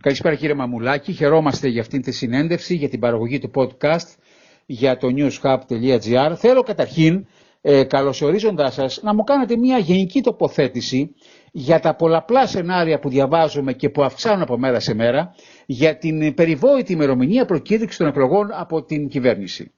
Καλησπέρα κύριε Μαμουλάκη. Χαιρόμαστε για αυτήν τη συνέντευξη, για την παραγωγή του podcast για το newshub.gr. Θέλω καταρχήν, ε, καλωσορίζοντάς σας, να μου κάνετε μια γενική τοποθέτηση για τα πολλαπλά σενάρια που διαβάζουμε και που αυξάνουν από μέρα σε μέρα για την περιβόητη ημερομηνία προκήρυξης των εκλογών από την κυβέρνηση.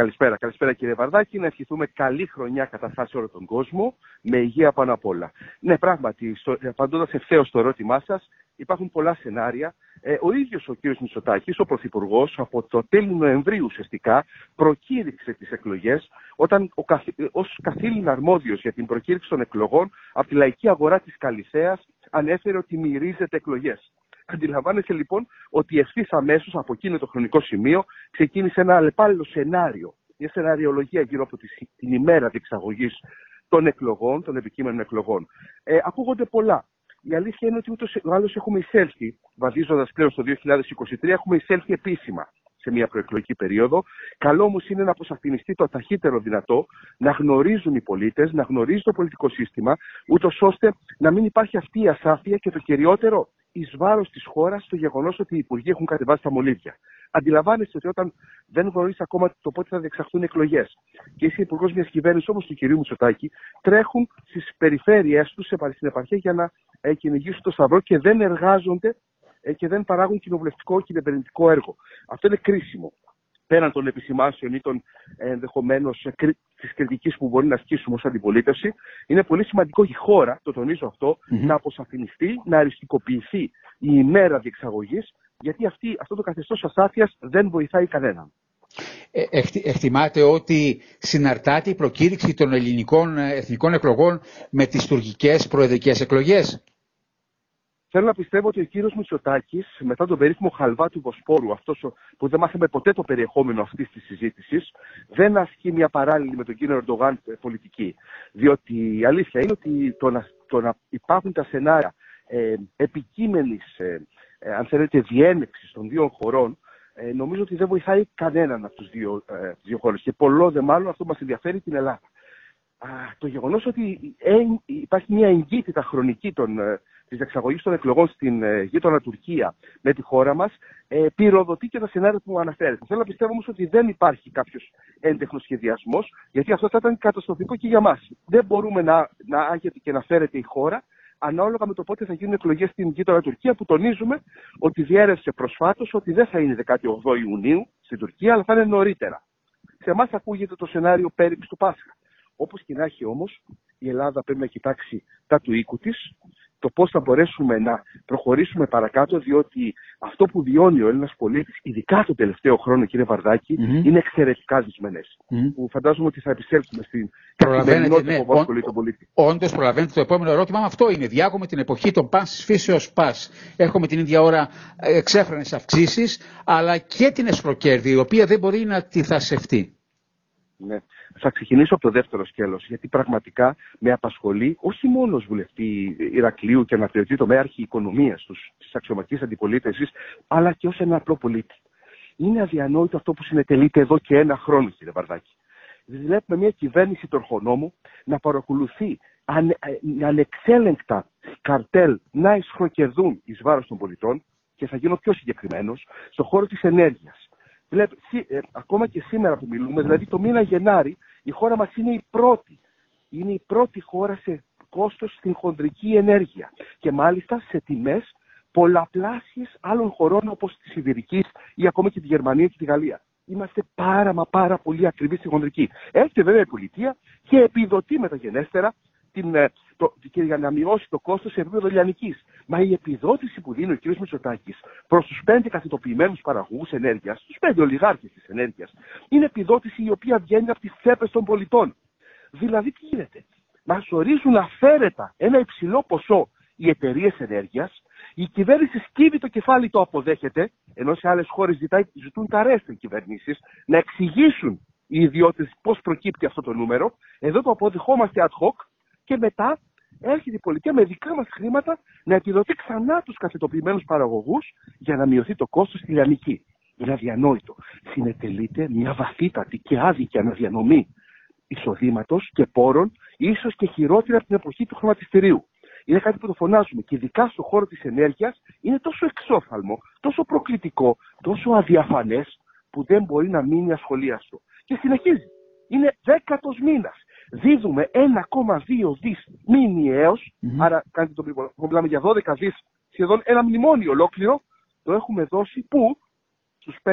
Καλησπέρα. Καλησπέρα κύριε Βαρδάκη. Να ευχηθούμε καλή χρονιά κατά όλο τον κόσμο, με υγεία πάνω απ' όλα. Ναι, πράγματι, απαντώντας ευθέως στο ερώτημά σας, υπάρχουν πολλά σενάρια. Ε, ο ίδιος ο κύριος Μητσοτάκης, ο Πρωθυπουργός, από το τέλη Νοεμβρίου ουσιαστικά, προκήρυξε τις εκλογές, όταν ως καθήλυνα αρμόδιος για την προκήρυξη των εκλογών από τη λαϊκή αγορά της Καλυθέας ανέφερε ότι μυρίζεται εκλογές. Αντιλαμβάνεσαι λοιπόν ότι ευθύς αμέσως από εκείνο το χρονικό σημείο ξεκίνησε ένα αλλεπάλληλο σενάριο, μια σεναριολογία γύρω από την ημέρα διεξαγωγής των εκλογών, των επικείμενων εκλογών. Ε, ακούγονται πολλά. Η αλήθεια είναι ότι ούτως ή άλλως έχουμε εισέλθει, βαδίζοντας πλέον στο 2023, έχουμε εισέλθει επίσημα σε μια προεκλογική περίοδο. Καλό όμως είναι να αποσαφινιστεί το ταχύτερο δυνατό, να γνωρίζουν οι πολίτες, να γνωρίζει το πολιτικό σύστημα, ούτως ώστε να μην υπάρχει αυτή η ασάφεια και το κυριότερο, εις βάρος της χώρας, το γεγονός ότι οι υπουργοί έχουν κατεβάσει τα μολύβια. Αντιλαμβάνεστε ότι όταν δεν γνωρίζει ακόμα το πότε θα διεξαχθούν εκλογές και είσαι υπουργός μιας κυβέρνησης όπως του κυρίου Μητσοτάκη, τρέχουν στις περιφέρειές τους, στην επαρχία, για να ε, κυνηγήσουν το σταυρό και δεν εργάζονται ε, και δεν παράγουν κοινοβουλευτικό και κυβερνητικό έργο. Αυτό είναι κρίσιμο. Πέραν των επισημάσεων ή των ενδεχομένως της κριτικής που μπορεί να ασκήσουμε ως αντιπολίτευση, είναι πολύ σημαντικό η χώρα, το τονίζω αυτό, να αποσαφινιστεί, να αριστικοποιηθεί η ημέρα διεξαγωγής, γιατί αυτή, αυτό το καθεστώς ασάφεια δεν βοηθάει κανέναν. Ε, εκτιμάται ότι συναρτάται η προκήρυξη των ελληνικών ε, εθνικών εκλογών με τις τουρκικές προεδρικές εκλογές. Θέλω να πιστεύω ότι ο κύριος Μητσοτάκης, μετά τον περίφημο χαλβά του Βοσπόρου, αυτός που δεν μάθαμε ποτέ το περιεχόμενο αυτής της συζήτησης, δεν ασκεί μια παράλληλη με τον κύριο Ερντογάν πολιτική. Διότι η αλήθεια είναι ότι το να, το να υπάρχουν τα σενάρια ε, επικείμενης, ε, ε, αν θέλετε, διένεξης των δύο χωρών, ε, νομίζω ότι δεν βοηθάει κανέναν από τους δύο, ε, δύο χώρες. Και πολλό δε μάλλον αυτό μας ενδιαφέρει την Ελλάδα. Α, το γεγονός ότι υπάρχει μια εγκύτητα χρονική των της εξαγωγής των εκλογών στην ε, γείτονα Τουρκία με τη χώρα μας, ε, πυροδοτεί και τα σενάρια που μου αναφέρετε. Θέλω να πιστεύω όμως ότι δεν υπάρχει κάποιος έντεχνος σχεδιασμός, γιατί αυτό θα ήταν καταστροφικό και για μας. Δεν μπορούμε να, να άγεται και να φέρεται η χώρα ανάλογα με το πότε θα γίνουν εκλογές στην γείτονα Τουρκία, που τονίζουμε ότι διέρευσε προσφάτως ότι δεν θα είναι 18 Ιουνίου στην Τουρκία, αλλά θα είναι νωρίτερα. Σε εμάς ακούγεται το σενάριο πέριξ του Πάσχα. Όπως και να έχει όμως, η Ελλάδα πρέπει να κοιτάξει τα του οίκου της, το πώς θα μπορέσουμε να προχωρήσουμε παρακάτω, διότι αυτό που βιώνει ο Έλληνας πολίτης, ειδικά το τελευταίο χρόνο, κύριε Βαρδάκη, mm-hmm. είναι εξαιρετικά δυσμενές. Mm-hmm. Που φαντάζομαι ότι θα επισέλθουμε στην καθημερινότητα ναι. που απασχολεί τον πολίτη. Όντως, προλαβαίνετε το επόμενο ερώτημα. Αυτό είναι. Διάγουμε την εποχή των πας φύσεως πας. Έχουμε την ίδια ώρα εξέφρανε αυξήσεις, αλλά και την εσπροκέρδη, η οποία δεν μπορεί να αντιθασευτεί. Ναι. Θα ξεκινήσω από το δεύτερο σκέλος, γιατί πραγματικά με απασχολεί όχι μόνος ω βουλευτή Ηρακλείου και αναπληρωτή τομέα οικονομίας τη αξιωματική αντιπολίτευσης, αλλά και ως ένα απλό πολίτη. Είναι αδιανόητο αυτό που συνετελείται εδώ και ένα χρόνο, κύριε Βαρδάκη. Βλέπουμε μια κυβέρνηση τροχονόμου να παρακολουθεί ανε, ανεξέλεγκτα καρτέλ να εισχροκερδούν εις βάρος των πολιτών και θα γίνω πιο συγκεκριμένος στον χώρο της ενέργειας Βλέπε, ε, ακόμα και σήμερα που μιλούμε, δηλαδή το μήνα Γενάρη, η χώρα μας είναι η πρώτη. Είναι η πρώτη χώρα σε κόστος στην χονδρική ενέργεια. Και μάλιστα σε τιμές πολλαπλάσιες άλλων χωρών όπως της Σιβηρική ή ακόμα και τη Γερμανία και τη Γαλλία. Είμαστε πάρα μα πάρα πολύ ακριβείς στη χονδρική. Έρχεται βέβαια η πολιτεία και επιδοτεί μεταγενέστερα την, ε, το, και για να μειώσει το κόστος σε επίπεδο λιανικής. Μα η επιδότηση που δίνει ο κ. Μητσοτάκης προς τους πέντε καθητοποιημένους παραγωγούς ενέργειας, τους πέντε ολιγάρχες της ενέργειας, είναι επιδότηση η οποία βγαίνει από τις τσέπες των πολιτών. Δηλαδή τι γίνεται; Μας ορίζουν αφαίρετα ένα υψηλό ποσό οι εταιρείες ενέργειας, η κυβέρνηση σκύβει το κεφάλι, το αποδέχεται, ενώ σε άλλες χώρες ζητούν τα ρέστα οι κυβερνήσεις να εξηγήσουν οι ιδιώτες πώς προκύπτει αυτό το νούμερο. Εδώ το αποδεχόμαστε ad hoc και μετά έρχεται η πολιτεία με δικά μας χρήματα να επιδοθεί ξανά του καθετοποιημένους παραγωγούς για να μειωθεί το κόστος στη λιανική. Είναι αδιανόητο. Συνετελείται μια βαθύτατη και άδικη αναδιανομή εισοδήματος και πόρων, ίσως και χειρότερα από την εποχή του χρηματιστηρίου. Είναι κάτι που το φωνάζουμε και ειδικά στον χώρο της ενέργειας είναι τόσο εξόφθαλμο, τόσο προκλητικό, τόσο αδιαφανές που δεν μπορεί να μείνει ασχολίαστο. Και συνεχίζει. Είναι δέκατος μήνας. Δίδουμε 1,2 δις μηνιαίω, mm-hmm. άρα κάντε το πριν, μιλάμε για 12 δις, σχεδόν ένα μνημόνιο ολόκληρο, το έχουμε δώσει πού;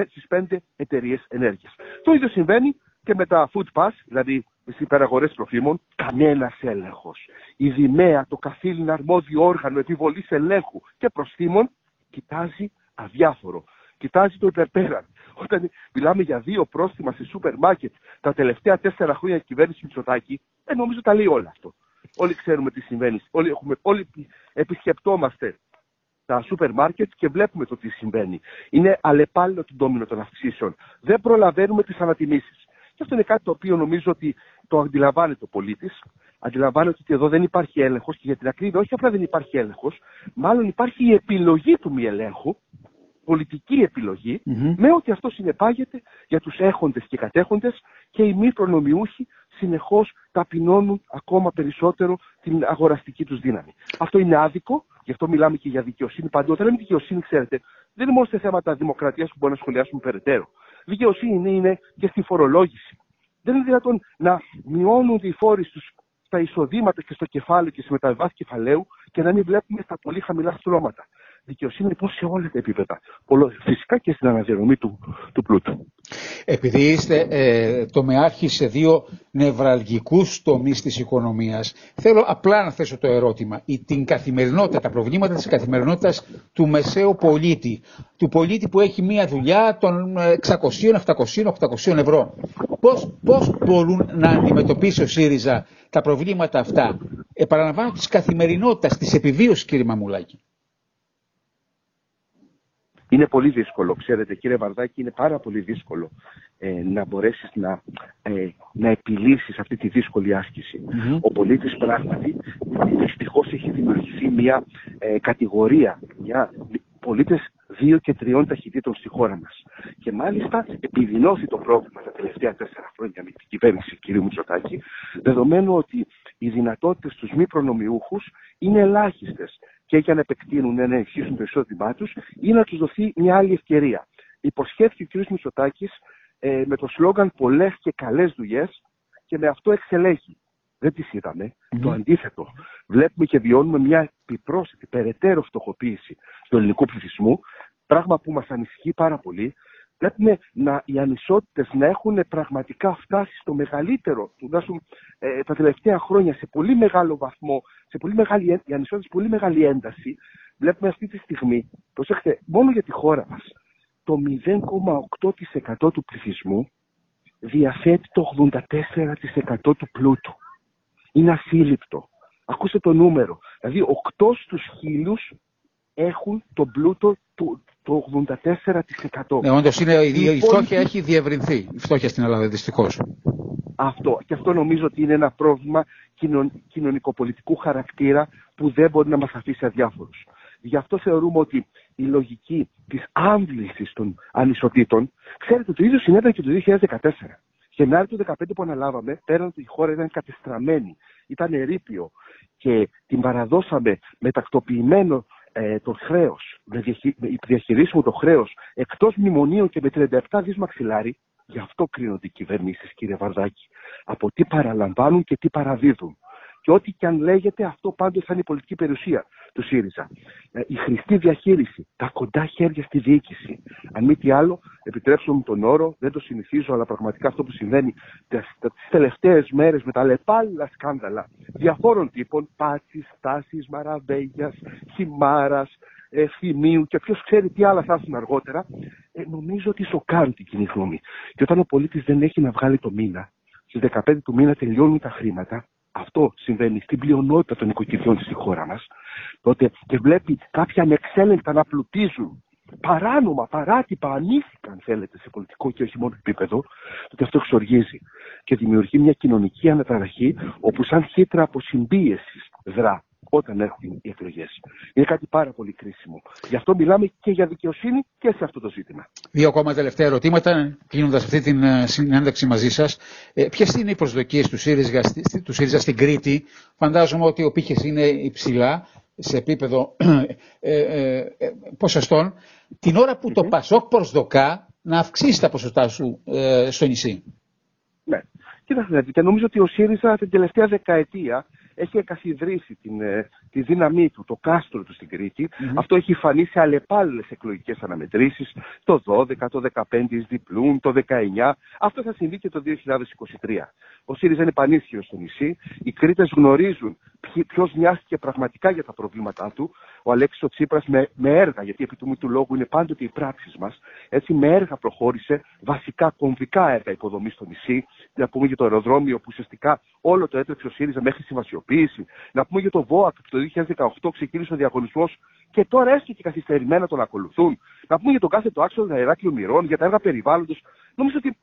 Στις πέντε εταιρείες ενέργειας. Το ίδιο συμβαίνει και με τα food pass, δηλαδή στι υπεραγορές τροφίμων, κανένας έλεγχος. Η Δημαία, το καθήλυνα αρμόδιο όργανο επιβολής ελέγχου και προστήμων, κοιτάζει αδιάφορο. Κοιτάζει το υπερπέραν. Όταν μιλάμε για δύο πρόστιμα σε σούπερ μάρκετ τα τελευταία τέσσερα χρόνια κυβέρνησης Μητσοτάκη, ε, νομίζω τα λέει όλο αυτό. Όλοι ξέρουμε τι συμβαίνει. Όλοι, έχουμε, όλοι επισκεπτόμαστε τα σούπερ μάρκετ και βλέπουμε το τι συμβαίνει. Είναι αλεπάλληλο το ντόμινο των αυξήσεων. Δεν προλαβαίνουμε τις ανατιμήσεις. Και αυτό είναι κάτι το οποίο νομίζω ότι το αντιλαμβάνεται ο πολίτης. Αντιλαμβάνεται ότι εδώ δεν υπάρχει έλεγχος και για την ακρίβεια, όχι απλά δεν υπάρχει έλεγχος, μάλλον υπάρχει η επιλογή του μη ελέγχου, πολιτική με ό,τι αυτό συνεπάγεται για τους έχοντες και κατέχοντες και οι μη προνομιούχοι συνεχώς ταπεινώνουν ακόμα περισσότερο την αγοραστική τους δύναμη. Αυτό είναι άδικο, γι' αυτό μιλάμε και για δικαιοσύνη παντού. Όταν λέμε δικαιοσύνη, ξέρετε, δεν είναι μόνο σε θέματα δημοκρατίας που μπορούμε να σχολιάσουμε περαιτέρω. Δικαιοσύνη είναι και στη φορολόγηση. Δεν είναι δυνατόν να μειώνονται οι φόροι στους, στα εισοδήματα και στο κεφάλαιο και στι μεταβάσει κεφαλαίου και να μην βλέπουμε στα πολύ χαμηλά στρώματα. Δικαιοσύνη λοιπόν σε όλα τα επίπεδα. Φυσικά και στην αναδιανομή του, του πλούτου. Επειδή είστε ε, τομεάρχη σε δύο νευραλγικούς τομείς της οικονομίας, θέλω απλά να θέσω το ερώτημα. Η, την καθημερινότητα, τα προβλήματα της καθημερινότητας του μεσαίου πολίτη, του πολίτη που έχει μία δουλειά των 600, 700, 800 ευρώ. Πώς, πώς μπορούν να αντιμετωπίσει ο ΣΥΡΙΖΑ τα προβλήματα αυτά, επαναλαμβάνω, της καθημερινότητας, της επιβίωσης κύριε Μαμουλάκη. Είναι πολύ δύσκολο, ξέρετε κύριε Βαρδάκη, είναι πάρα πολύ δύσκολο ε, να μπορέσεις να, ε, να επιλύσεις αυτή τη δύσκολη Ο πολίτης πράγματι δυστυχώς έχει δημιουργηθεί μια ε, κατηγορία, μια πολίτες δύο και τριών ταχυτήτων στη χώρα μας. Και μάλιστα επιδεινώθη το πρόβλημα τα τελευταία τέσσερα χρόνια με την κυβέρνηση κ. Μητσοτάκη, δεδομένου ότι οι δυνατότητες τους μη προνομιούχους είναι ελάχιστες και για να επεκτείνουν, να ενισχύσουν το εισόδημά τους ή να τους δοθεί μια άλλη ευκαιρία. Υποσχέθηκε ο κ. Μητσοτάκης ε, με το σλόγκαν πολλές και καλές δουλειές και με αυτό εξελέγει. Δεν τις είδαμε. Το αντίθετο. Βλέπουμε και βιώνουμε μια επιπρόσθετη, περαιτέρω φτωχοποίηση του ελληνικού πληθυσμού, πράγμα που μας ανησυχεί πάρα πολύ βλέπουμε να, οι ανισότητες να έχουν πραγματικά φτάσει στο μεγαλύτερο, τουλάχιστον ε, τα τελευταία χρόνια, σε πολύ μεγάλο βαθμό, σε πολύ μεγάλη, οι ανισότητες πολύ μεγάλη ένταση. Βλέπουμε αυτή τη στιγμή, προσέξτε, μόνο για τη χώρα μας, το 0,8% του πληθυσμού διαθέτει το 84% του πλούτου. Είναι ασύλληπτο. Ακούστε το νούμερο. Δηλαδή, 8 στους χίλιους έχουν τον πλούτο του, το 84%. Ναι, όντως είναι, η, η φτώχεια έχει διευρυνθεί, η φτώχεια στην Ελλάδα δυστυχώς. Αυτό. Και αυτό νομίζω ότι είναι ένα πρόβλημα κοινων, κοινωνικοπολιτικού χαρακτήρα που δεν μπορεί να μας αφήσει αδιάφορους. Γι' αυτό θεωρούμε ότι η λογική της άμβλησης των ανισοτήτων, ξέρετε, το ίδιο συνέβαινε και το 2014. Γενάρη του 2015 που αναλάβαμε, πέραν ότι η χώρα ήταν κατεστραμμένη, ήταν ερήπιο και την παραδώσαμε με τακτοποιημένο ε, το χρέος, με διαχειρίσιμο το χρέος εκτός μνημονίων και με 37 δις μαξιλάρι, γι' αυτό κρίνονται οι κυβερνήσεις, κύριε Βαρδάκη. Από τι παραλαμβάνουν και τι παραδίδουν. Και ό,τι και αν λέγεται, αυτό πάντως θα είναι η πολιτική περιουσία του ΣΥΡΙΖΑ. Ε, η χρηστή διαχείριση, τα κοντά χέρια στη διοίκηση. Αν μη τι άλλο, επιτρέψτε μου τον όρο, δεν το συνηθίζω, αλλά πραγματικά αυτό που συμβαίνει τις τελευταίες μέρες με τα λεπάλληλα σκάνδαλα διαφόρων τύπων, πάτσης, στάσης, μαραβέγιας, χυμάρα, ευθυμίου και ποιος ξέρει τι άλλα θα έρθουν αργότερα, ε, νομίζω ότι σοκάρουν την κοινή γνώμη. Και όταν ο πολίτης δεν έχει να βγάλει το μήνα, στις 15 του μήνα τελειώνουν τα χρήματα, αυτό συμβαίνει στην πλειονότητα των οικοκυριών στη χώρα μας, τότε και βλέπει κάποια ανεξέλεγκτα να πλουτίζουν παράνομα, παράτυπα, ανήθικα αν θέλετε σε πολιτικό και όχι μόνο επίπεδο, τότε αυτό εξοργίζει και δημιουργεί μια κοινωνική αναταραχή όπου σαν χύτρα από συμπίεση δρά όταν έρχονται οι εκλογές. Είναι κάτι πάρα πολύ κρίσιμο. Γι' αυτό μιλάμε και για δικαιοσύνη και σε αυτό το ζήτημα. Δύο ακόμα τελευταία ερωτήματα, κλείνοντας αυτή την ε, συνέντευξη μαζί σας. Ε, Ποιες είναι οι προσδοκίες του ΣΥΡΙΖΑ, του ΣΥΡΙΖΑ στην Κρήτη, Φαντάζομαι ότι ο πύχης είναι υψηλά σε επίπεδο ε, ε, ε, ποσοστών, την ώρα που το Πασόκ προσδοκά να αυξήσει τα ποσοστά σου ε, στο νησί. Ναι. Κοιτάξτε, και νομίζω ότι ο ΣΥΡΙΖΑ την τελευταία δεκαετία έχει εκαθιδρύσει την, ε, τη δύναμή του, το κάστρο του στην Κρήτη. Αυτό έχει φανεί σε αλλεπάλληλες εκλογικές αναμετρήσεις. Το 12, το 15 διπλούν, το 19. Αυτό θα συμβεί και το 2023. Ο ΣΥΡΙΖΑ είναι πανίσχυρο στο νησί. Οι Κρήτες γνωρίζουν ποιος νοιάστηκε πραγματικά για τα προβλήματά του. Ο Αλέξης Τσίπρας με, με έργα, γιατί επί του, του λόγου είναι πάντοτε οι πράξεις μας, έτσι με έργα προχώρησε βασικά κομβικά έργα υποδομής στο νησί. Να πούμε για το αεροδρόμιο που ουσιαστικά όλο το έτρεξε ο ΣΥΡΙΖΑ μέχρι συμβασιοποίηση. Να πούμε για το ΒΟΑΚ που το 2018 ξεκίνησε ο διαγωνισμός και τώρα έστω και καθυστερημένα τον ακολουθούν. Να πούμε για τον κάθε το άξονα Ηράκλειο Μυρών, για τα έργα περιβάλλοντος. Νομίζω ότι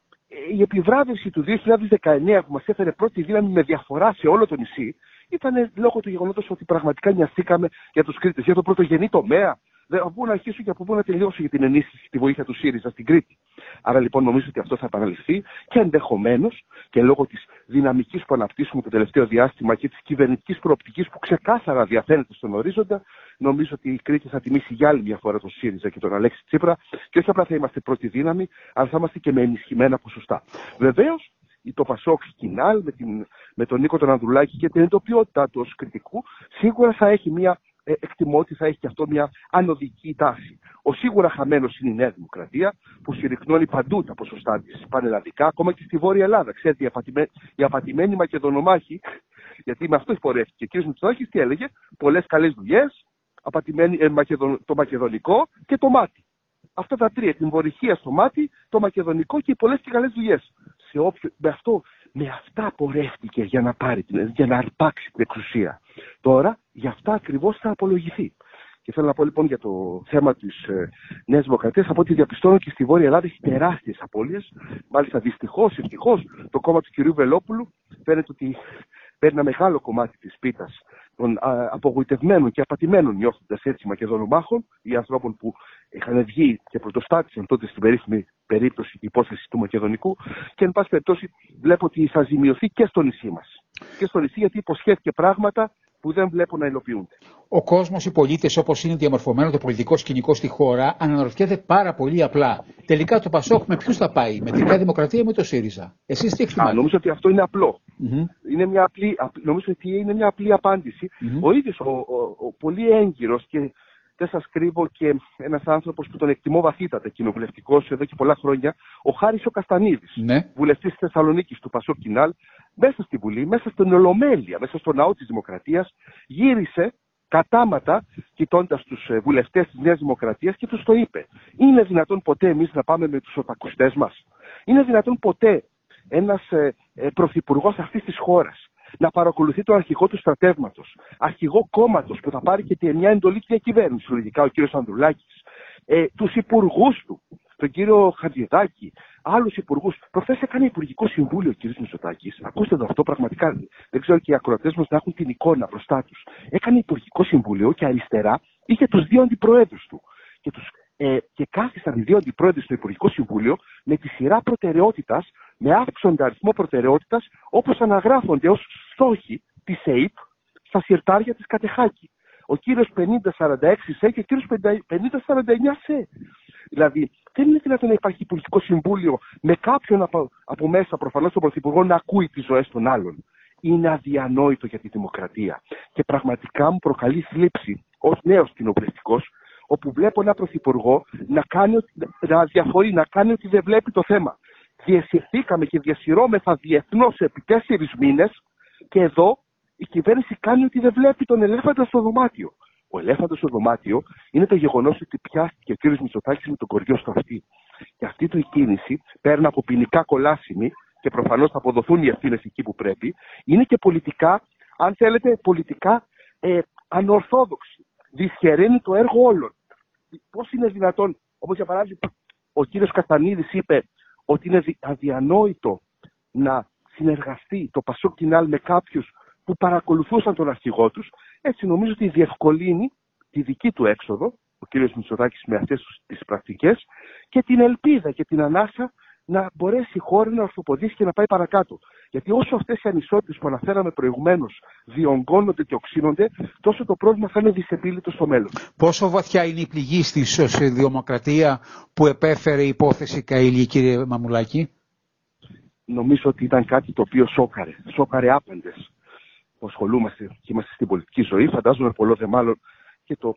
η επιβράβευση του 2019 που μας έφερε πρώτη δύναμη με διαφορά σε όλο το νησί ήταν λόγω του γεγονότος ότι πραγματικά νοιαστήκαμε για τους Κρήτες, για το πρωτογενή τομέα. Από πού να αρχίσω και από πού να τελειώσω για την ενίσχυση και τη βοήθεια του ΣΥΡΙΖΑ στην Κρήτη. Άρα λοιπόν νομίζω ότι αυτό θα επαναληφθεί και ενδεχομένως και λόγω της δυναμικής που αναπτύσσουμε το τελευταίο διάστημα και της κυβερνητικής προοπτικής που ξεκάθαρα διαφαίνεται στον ορίζοντα, νομίζω ότι η Κρήτη θα τιμήσει για άλλη μια φορά τον ΣΥΡΙΖΑ και τον Αλέξη Τσίπρα και όχι απλά θα είμαστε πρώτη δύναμη, αλλά θα είμαστε και με ενισχυμένα ποσοστά. Βεβαίως το Πασόκ Σκινάλ με, την, με τον Νίκο τον Ανδρουλάκη και την εντοπιότητά του ως κριτικού, σίγουρα θα έχει μια ε, εκτιμώ ότι θα έχει και αυτό μια ανωδική τάση. Ο σίγουρα χαμένος είναι η Νέα Δημοκρατία, που συρρυκνώνει παντού τα ποσοστά της πανελλαδικά, ακόμα και στη Βόρεια Ελλάδα. Ξέρετε, η απατημένη Μακεδονομάχη, γιατί με αυτό πορεύτηκε. Ο κ. Μητσοτάκης τι έλεγε, πολλές καλές δουλειές, ε, το μακεδονικό και το μάτι. Αυτά τα τρία, την βορυχία στο μάτι, το μακεδονικό και οι πολλές και καλές δουλειές. Με, αυτό, με αυτά πορεύτηκε για να, πάρει, για να αρπάξει την εξουσία. Τώρα, για αυτά ακριβώς θα απολογηθεί. Και θέλω να πω λοιπόν για το θέμα της ε, Νέας Δημοκρατίας, από ό,τι διαπιστώνω και στη Βόρεια Ελλάδα έχει τεράστιες απώλειες. Μάλιστα, δυστυχώς, ευτυχώς, το κόμμα του κυρίου Βελόπουλου φαίνεται ότι παίρνει ένα μεγάλο κομμάτι της πίτας των α, απογοητευμένων και απατημένων νιώθοντας έτσι Μακεδόνων μάχων ή ανθρώπων που είχαν βγει και πρωτοστάτησαν τότε στην περίφημη περίπτωση και υπόθεση του Μακεδονικού. Και εν πάση περιπτώσει βλέπω ότι θα ζημιωθεί και στο νησί μας. Και στο νησί γιατί υποσχέθηκε πράγματα που δεν βλέπω να υλοποιούνται. Ο κόσμος, οι πολίτες, όπως είναι διαμορφωμένο το πολιτικό σκηνικό στη χώρα, αναρωτιέται πάρα πολύ απλά. Τελικά το Πασόκ με ποιους θα πάει, με την Νέα Δημοκρατία ή με το ΣΥΡΙΖΑ; Εσείς τι εκτιμάτε. Νομίζω ότι αυτό είναι απλό. Mm-hmm. Είναι μια απλή, νομίζω ότι είναι μια απλή απάντηση. Mm-hmm. Ο ίδιος ο, ο, ο, πολύ έγκυρος και δεν σας κρύβω και ένας άνθρωπος που τον εκτιμώ βαθύτατα κοινοβουλευτικός εδώ και πολλά χρόνια, ο Χάρης ο Καστανίδης, ναι. βουλευτής της Θεσσαλονίκης του Πασό Κινάλ, μέσα στη Βουλή, μέσα στην Ολομέλεια, μέσα στο ναό της Δημοκρατίας, γύρισε κατάματα κοιτώντας τους ε, βουλευτές της Νέας Δημοκρατίας και τους το είπε. Είναι δυνατόν ποτέ εμείς να πάμε με τους οτακουστέ μας; Είναι δυνατόν ποτέ ένας ε, ε, πρωθυπουργός αυτής της χώρας να παρακολουθεί τον αρχηγό του στρατεύματος, αρχηγό κόμματος που θα πάρει και μια εντολή της διακυβέρνησης, λογικά ο κύριος Ανδρουλάκης, ε, τους υπουργούς του, τον κύριο Χατζηδάκη, άλλους υπουργούς. Προχθές έκανε υπουργικό συμβούλιο ο κύριος Μητσοτάκης. Ακούστε το αυτό πραγματικά. Δεν ξέρω και οι ακροατές μας να έχουν την εικόνα μπροστά τους. Έκανε υπουργικό συμβούλιο και αριστερά είχε τους δύο αντιπροέδρους του. Και, τους, ε, και κάθισαν οι δύο αντιπρόεδροι στο Υπουργικό Συμβούλιο με τη σειρά προτεραιότητας, με αύξοντα αριθμό προτεραιότητας, όπως αναγράφονται ως στόχοι της ΕΕΠ στα συρτάρια της Κατεχάκη. Ο κύριος 5046 ΣΕ και ο κύριος 5049 ΣΕ. Δηλαδή, δεν είναι δυνατόν να υπάρχει Υπουργικό Συμβούλιο με κάποιον από, από μέσα, προφανώς τον Πρωθυπουργό, να ακούει τις ζωές των άλλων. Είναι αδιανόητο για τη δημοκρατία. Και πραγματικά μου προκαλεί θλίψη ως νέος κοινοβουλευτικός, όπου βλέπω ένα Πρωθυπουργό να, κάνει, να διαφορεί, να κάνει ότι δεν βλέπει το θέμα. Διεσυρθήκαμε και διασυρώμεθα διεθνώς επί τέσσερις μήνες και εδώ η κυβέρνηση κάνει ότι δεν βλέπει τον ελέφαντα στο δωμάτιο. Ο ελέφαντος στο δωμάτιο είναι το γεγονός ότι πιάστηκε ο κ. Μητσοτάκης με τον κοριό στο αυτή. Και αυτή του η κίνηση παίρνει από ποινικά κολάσιμη και προφανώς θα αποδοθούν οι ευθύνες εκεί που πρέπει, είναι και πολιτικά, αν θέλετε, πολιτικά ε, ανορθόδοξη. Δυσχεραίνει το έργο όλων. Πώς είναι δυνατόν, όπως για παράδειγμα ο κύριος Καστανίδης είπε ότι είναι αδιανόητο να συνεργαστεί το Πασό Κινάλ με κάποιους που παρακολουθούσαν τον αρχηγό τους Έτσι νομίζω ότι διευκολύνει τη δική του έξοδο, ο κύριος Μητσοτάκης με αυτές τις πρακτικές και την ελπίδα και την ανάσα να μπορέσει η χώρα να ορθοποδήσει και να πάει παρακάτω. Γιατί όσο αυτές οι ανισότητες που αναφέραμε προηγουμένως διονγκώνονται και οξύνονται, τόσο το πρόβλημα θα είναι δυσεπίλητο στο μέλλον. Πόσο βαθιά είναι η πληγή στη σοσιαλδημοκρατία που επέφερε η υπόθεση Καήλη, κύριε Μαμουλάκη; Νομίζω ότι ήταν κάτι το οποίο σόκαρε. Σόκαρε άπαντες που ασχολούμαστε και είμαστε στην πολιτική ζωή. Φαντάζομαι πολλό δε μάλλον και το το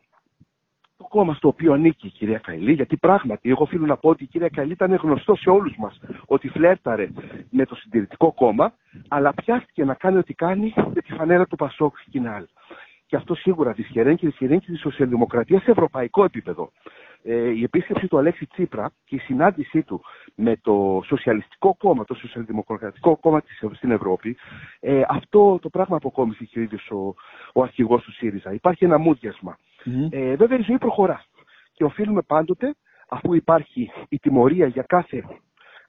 κόμμα στο οποίο ανήκει η κυρία Καηλή, γιατί πράγματι εγώ οφείλω να πω ότι η κυρία Καηλή ήταν γνωστό σε όλους μας ότι φλέρταρε με το συντηρητικό κόμμα, αλλά πιάστηκε να κάνει ό,τι κάνει με τη φανέρα του Πασόκ Κινάλ. Και αυτό σίγουρα δυσχεραίνει και δυσχεραίνει και τη σοσιαλδημοκρατία σε ευρωπαϊκό επίπεδο. Ε, η επίσκεψη του Αλέξη Τσίπρα και η συνάντησή του με το Σοσιαλιστικό Κόμμα, το Σοσιαλδημοκρατικό Κόμμα της, στην Ευρώπη, ε, αυτό το πράγμα αποκόμισε και ο ίδιος ο, ο αρχηγός του ΣΥΡΙΖΑ. Υπάρχει ένα μούδιασμα. Ε, βέβαια η ζωή προχωρά και οφείλουμε πάντοτε, αφού υπάρχει η τιμωρία για κάθε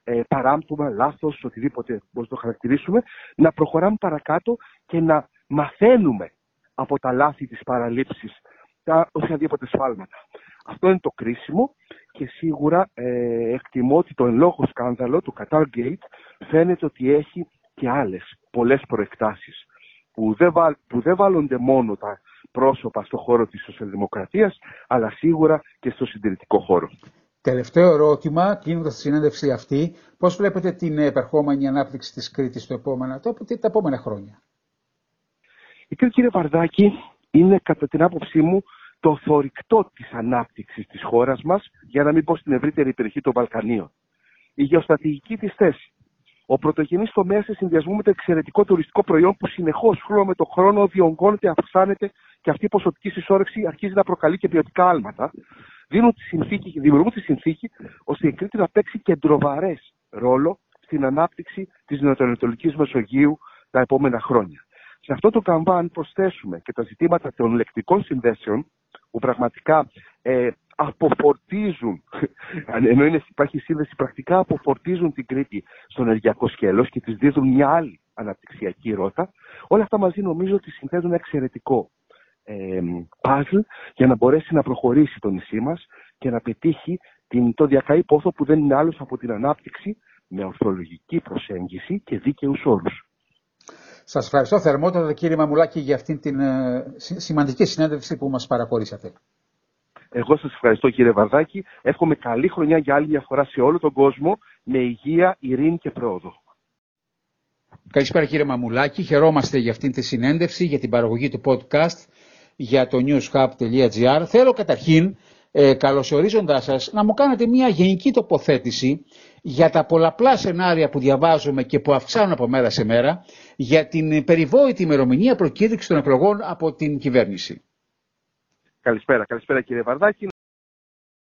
ε, παράμπτωμα, λάθος, οτιδήποτε μπορούμε να το χαρακτηρίσουμε, να προχωράμε παρακάτω και να μαθαίνουμε από τα λάθη της παραλήψης, τα οποιαδήποτε σφάλματα. Αυτό είναι το κρίσιμο και σίγουρα ε, εκτιμώ ότι το εν λόγω σκάνδαλο του Qatar Gate φαίνεται ότι έχει και άλλες πολλές προεκτάσεις που δεν, που δεν βάλλονται μόνο τα πρόσωπα στο χώρο της σοσιαλδημοκρατίας, αλλά σίγουρα και στο συντηρητικό χώρο. Τελευταίο ερώτημα, κλείνοντας τη συνέντευξη αυτή, πώς βλέπετε την επερχόμενη ανάπτυξη της Κρήτης το επόμενο, το, τα επόμενα χρόνια; Η Κρήτη, κύριε Βαρδάκη, είναι κατά την άποψή μου το θορυκτό της ανάπτυξης της χώρας μας, για να μην πω στην ευρύτερη περιοχή των Βαλκανίων. Η γεωστρατηγική της θέση, ο πρωτογενής τομέας σε συνδυασμό με το εξαιρετικό τουριστικό προϊόν που συνεχώς χρόνο με το χρόνο διονγκώνεται, αυξάνεται και αυτή η ποσοτική συσσόρευση αρχίζει να προκαλεί και ποιοτικά άλματα, δίνουν τη συνθήκη, δημιουργούν τη συνθήκη ώστε η Κρήτη να παίξει κεντροβαρέ ρόλο στην ανάπτυξη της Νοτιοανατολικής Μεσογείου τα επόμενα χρόνια. Σε αυτό το καμβάν προσθέσουμε και τα ζητήματα των λεκτικών συνδέσεων, που πραγματικά ε, αποφορτίζουν, ενώ είναι, υπάρχει σύνδεση, πρακτικά αποφορτίζουν την Κρήτη στο ενεργειακό σκέλος και της δίδουν μια άλλη αναπτυξιακή ρότα. Όλα αυτά μαζί νομίζω ότι συνθέτουν ένα εξαιρετικό ε, για να μπορέσει να προχωρήσει το νησί μας και να πετύχει την, το διακαή πόθο που δεν είναι άλλος από την ανάπτυξη με ορθολογική προσέγγιση και δίκαιους όρους. Σας ευχαριστώ θερμότατα κύριε Μαμουλάκη για αυτήν την ε, σημαντική συνέντευξη που μας παραχωρήσατε. Εγώ σας ευχαριστώ κύριε Βαρδάκη. Εύχομαι καλή χρονιά για άλλη μια φορά σε όλο τον κόσμο με υγεία, ειρήνη και πρόοδο. Καλησπέρα κύριε Μαμουλάκη. Χαιρόμαστε για αυτήν τη συνέντευξη, για την παραγωγή του podcast για το newshub.gr. Θέλω καταρχήν, ε, καλωσορίζοντάς σας, να μου κάνετε μια γενική τοποθέτηση για τα πολλαπλά σενάρια που διαβάζουμε και που αυξάνουν από μέρα σε μέρα για την περιβόητη ημερομηνία προκήρυξης των εκλογών από την κυβέρνηση. Καλησπέρα, καλησπέρα κύριε Βαρδάκη.